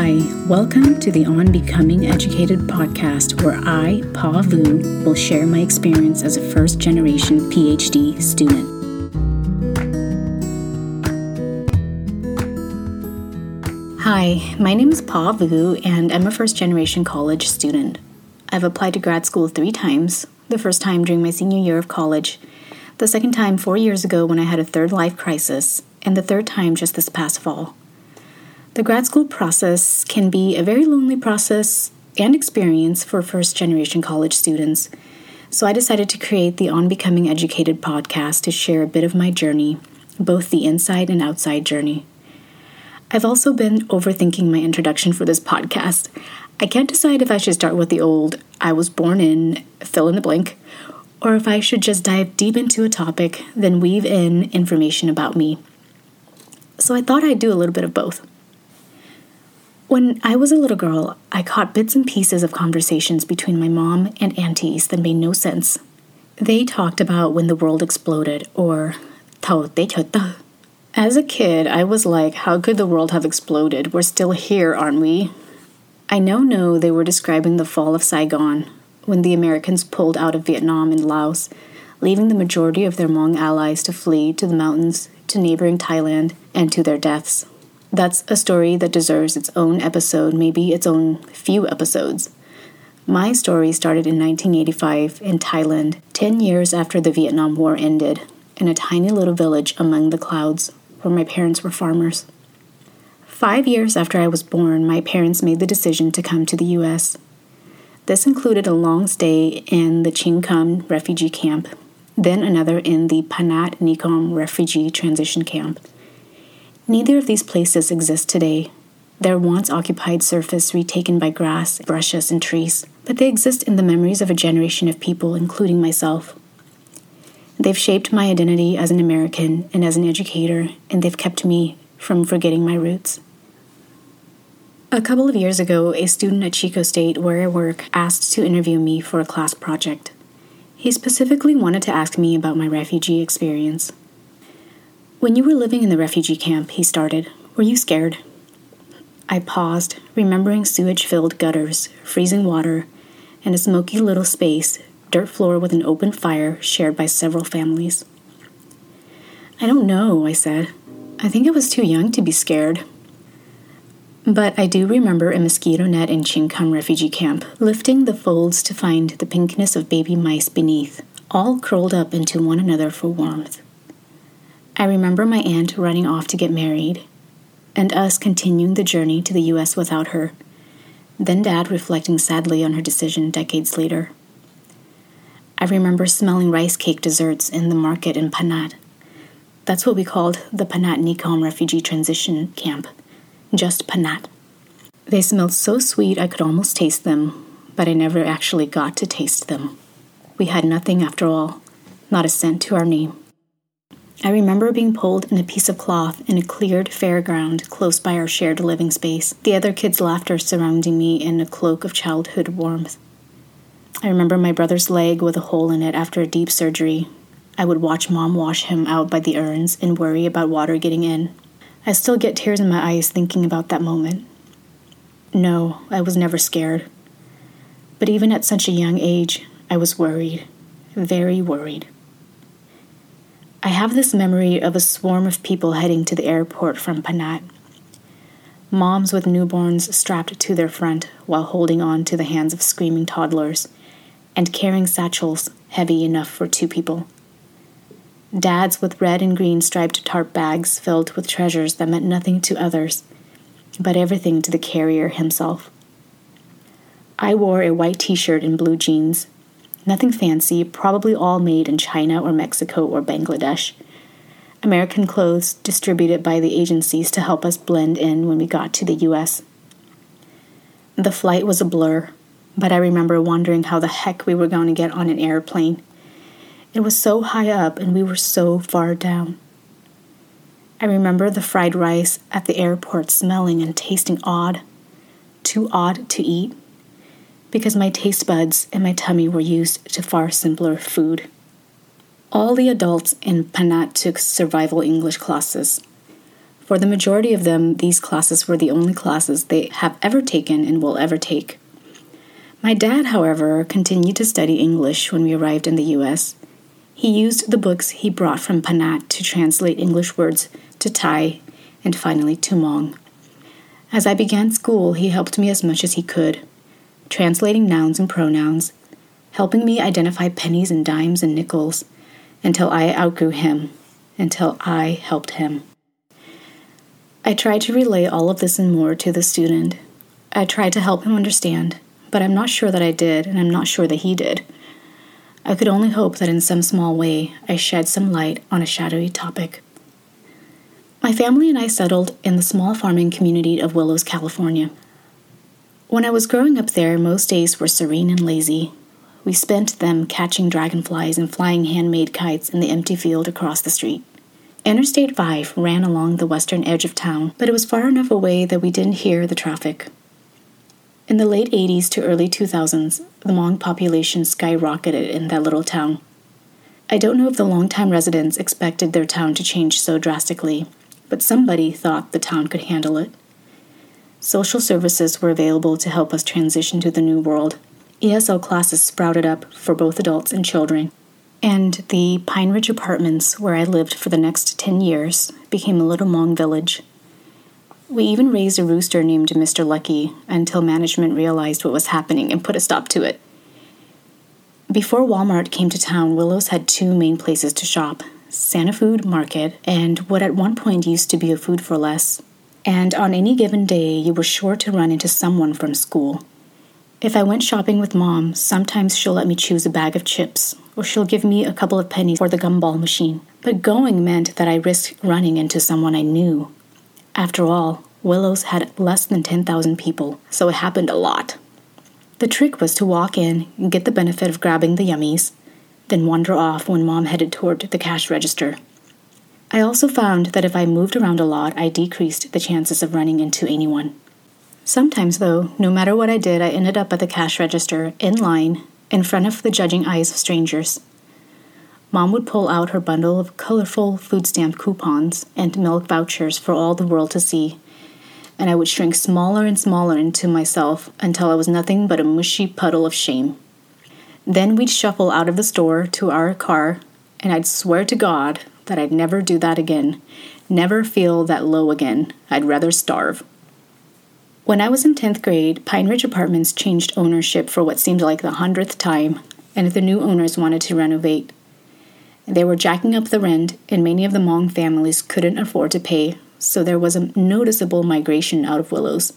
Hi, welcome to the On Becoming Educated podcast, where I, Pa Vu, will share my experience as a first generation PhD student. Hi, my name is Pa Vu, and I'm a first generation college student. I've applied to grad school three times the first time during my senior year of college, the second time four years ago when I had a third life crisis, and the third time just this past fall. The grad school process can be a very lonely process and experience for first generation college students. So I decided to create the On Becoming Educated podcast to share a bit of my journey, both the inside and outside journey. I've also been overthinking my introduction for this podcast. I can't decide if I should start with the old I was born in, fill in the blank, or if I should just dive deep into a topic, then weave in information about me. So I thought I'd do a little bit of both. When I was a little girl, I caught bits and pieces of conversations between my mom and aunties that made no sense. They talked about when the world exploded, or Tao Te Chota. As a kid, I was like, how could the world have exploded? We're still here, aren't we? I now know they were describing the fall of Saigon, when the Americans pulled out of Vietnam and Laos, leaving the majority of their Hmong allies to flee to the mountains, to neighboring Thailand, and to their deaths. That's a story that deserves its own episode, maybe its own few episodes. My story started in 1985 in Thailand, 10 years after the Vietnam War ended, in a tiny little village among the clouds where my parents were farmers. Five years after I was born, my parents made the decision to come to the U.S. This included a long stay in the Chiang Kham refugee camp, then another in the Phanat Nikhom refugee transition camp Neither of these places exist today. Their once occupied surface retaken by grass, brushes, and trees, but they exist in the memories of a generation of people, including myself. They've shaped my identity as an American and as an educator, and they've kept me from forgetting my roots. A couple of years ago, a student at Chico State, where I work, asked to interview me for a class project. He specifically wanted to ask me about my refugee experience. When you were living in the refugee camp, he started, were you scared? I paused, remembering sewage filled gutters, freezing water, and a smoky little space, dirt floor with an open fire shared by several families. I don't know, I said. I think I was too young to be scared. But I do remember a mosquito net in Chiang Kham refugee camp, lifting the folds to find the pinkness of baby mice beneath, all curled up into one another for warmth. I remember my aunt running off to get married, and us continuing the journey to the US without her, then Dad reflecting sadly on her decision decades later. I remember smelling rice cake desserts in the market in Phanat. That's what we called the Phanat Nikhom refugee transition camp, just Phanat. They smelled so sweet I could almost taste them, but I never actually got to taste them. We had nothing after all, not a cent to our name. I remember being pulled in a piece of cloth in a cleared fairground close by our shared living space, the other kids' laughter surrounding me in a cloak of childhood warmth. I remember my brother's leg with a hole in it after a deep surgery. I would watch mom wash him out by the urns and worry about water getting in. I still get tears in my eyes thinking about that moment. No, I was never scared. But even at such a young age, I was worried, very worried. I have this memory of a swarm of people heading to the airport from Phanat. Moms with newborns strapped to their front while holding on to the hands of screaming toddlers and carrying satchels heavy enough for two people. Dads with red and green striped tarp bags filled with treasures that meant nothing to others, but everything to the carrier himself. I wore a white t shirt and blue jeans Nothing fancy, probably all made in China or Mexico or Bangladesh. American clothes distributed by the agencies to help us blend in when we got to the US. The flight was a blur, but I remember wondering how the heck we were going to get on an airplane. It was so high up and we were so far down. I remember the fried rice at the airport smelling and tasting odd, too odd to eat because my taste buds and my tummy were used to far simpler food. All the adults in Phanat took survival English classes. For the majority of them, these classes were the only classes they have ever taken and will ever take. My dad, however, continued to study English when we arrived in the US. He used the books he brought from Phanat to translate English words to Thai and finally to Hmong. As I began school, he helped me as much as he could, translating nouns and pronouns, helping me identify pennies and dimes and nickels, until I outgrew him, until I helped him. I tried to relay all of this and more to the student. I tried to help him understand, but I'm not sure that I did, and I'm not sure that he did. I could only hope that in some small way I shed some light on a shadowy topic. My family and I settled in the small farming community of Willows, California. When I was growing up there, most days were serene and lazy. We spent them catching dragonflies and flying handmade kites in the empty field across the street. Interstate 5 ran along the western edge of town, but it was far enough away that we didn't hear the traffic. In the late 80s to early 2000s, the Hmong population skyrocketed in that little town. I don't know if the longtime residents expected their town to change so drastically, but somebody thought the town could handle it. Social services were available to help us transition to the new world. ESL classes sprouted up for both adults and children. And the Pine Ridge Apartments, where I lived for the next 10 years, became a little Hmong village. We even raised a rooster named Mr. Lucky until management realized what was happening and put a stop to it. Before Walmart came to town, Willows had two main places to shop Santa Food Market, and what at one point used to be a food for less. And on any given day, you were sure to run into someone from school. If I went shopping with mom, sometimes she'll let me choose a bag of chips, or she'll give me a couple of pennies for the gumball machine. But going meant that I risked running into someone I knew. After all, Willows had less than 10,000 people, so it happened a lot. The trick was to walk in get the benefit of grabbing the yummies, then wander off when mom headed toward the cash register. I also found that if I moved around a lot, I decreased the chances of running into anyone. Sometimes, though, no matter what I did, I ended up at the cash register, in line, in front of the judging eyes of strangers. Mom would pull out her bundle of colorful food stamp coupons and milk vouchers for all the world to see, and I would shrink smaller and smaller into myself until I was nothing but a mushy puddle of shame. Then we'd shuffle out of the store to our car, and I'd swear to God that I'd never do that again, never feel that low again. I'd rather starve. When I was in 10th grade, Pine Ridge Apartments changed ownership for what seemed like the hundredth time, and the new owners wanted to renovate. They were jacking up the rent, and many of the Hmong families couldn't afford to pay, so there was a noticeable migration out of Willows.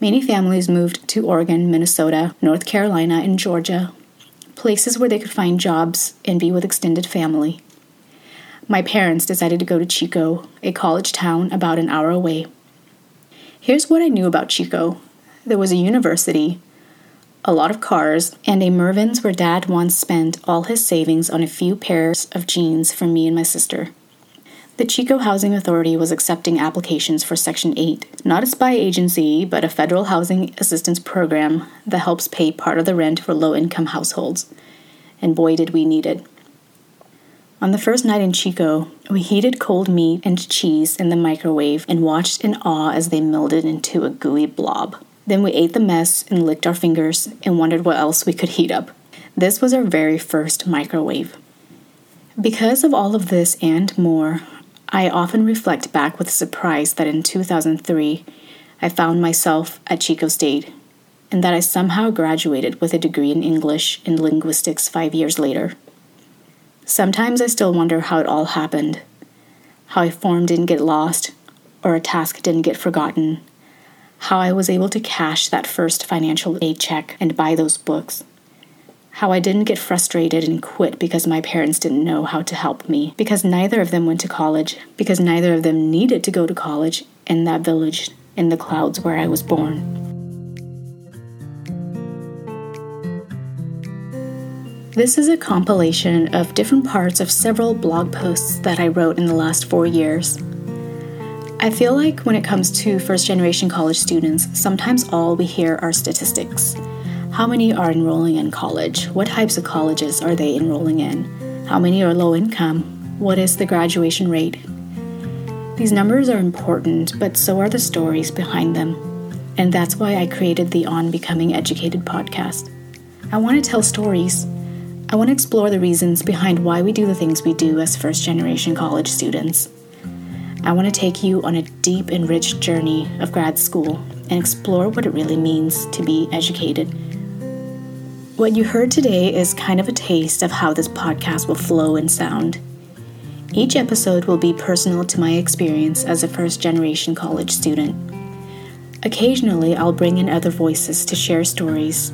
Many families moved to Oregon, Minnesota, North Carolina, and Georgia, places where they could find jobs and be with extended family. My parents decided to go to Chico, a college town about an hour away. Here's what I knew about Chico there was a university, a lot of cars, and a Mervyn's where dad once spent all his savings on a few pairs of jeans for me and my sister. The Chico Housing Authority was accepting applications for Section 8, not a spy agency, but a federal housing assistance program that helps pay part of the rent for low income households. And boy, did we need it. On the first night in Chico, we heated cold meat and cheese in the microwave and watched in awe as they melded into a gooey blob. Then we ate the mess and licked our fingers and wondered what else we could heat up. This was our very first microwave. Because of all of this and more, I often reflect back with surprise that in 2003, I found myself at Chico State, and that I somehow graduated with a degree in English and linguistics five years later. Sometimes I still wonder how it all happened. How a form didn't get lost, or a task didn't get forgotten, how I was able to cash that first financial aid check and buy those books. How I didn't get frustrated and quit because my parents didn't know how to help me, because neither of them went to college, because neither of them needed to go to college in that village in the clouds where I was born. This is a compilation of different parts of several blog posts that I wrote in the last four years. I feel like when it comes to first generation college students, sometimes all we hear are statistics how many are enrolling in college? What types of colleges are they enrolling in? How many are low income? What is the graduation rate? These numbers are important, but so are the stories behind them. And that's why I created the On Becoming Educated podcast. I want to tell stories. I want to explore the reasons behind why we do the things we do as first generation college students. I want to take you on a deep and rich journey of grad school and explore what it really means to be educated. What you heard today is kind of a taste of how this podcast will flow and sound. Each episode will be personal to my experience as a first generation college student. Occasionally, I'll bring in other voices to share stories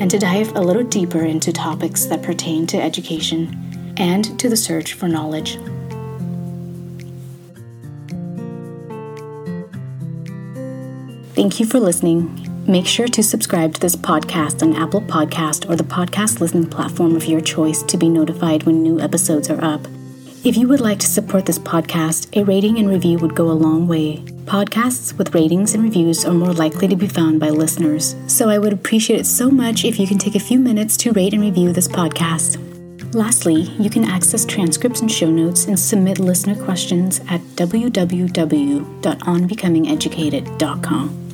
and to dive a little deeper into topics that pertain to education and to the search for knowledge. Thank you for listening. Make sure to subscribe to this podcast on Apple Podcast or the podcast listening platform of your choice to be notified when new episodes are up. If you would like to support this podcast, a rating and review would go a long way. Podcasts with ratings and reviews are more likely to be found by listeners, so I would appreciate it so much if you can take a few minutes to rate and review this podcast. Lastly, you can access transcripts and show notes and submit listener questions at www.onbecomingeducated.com.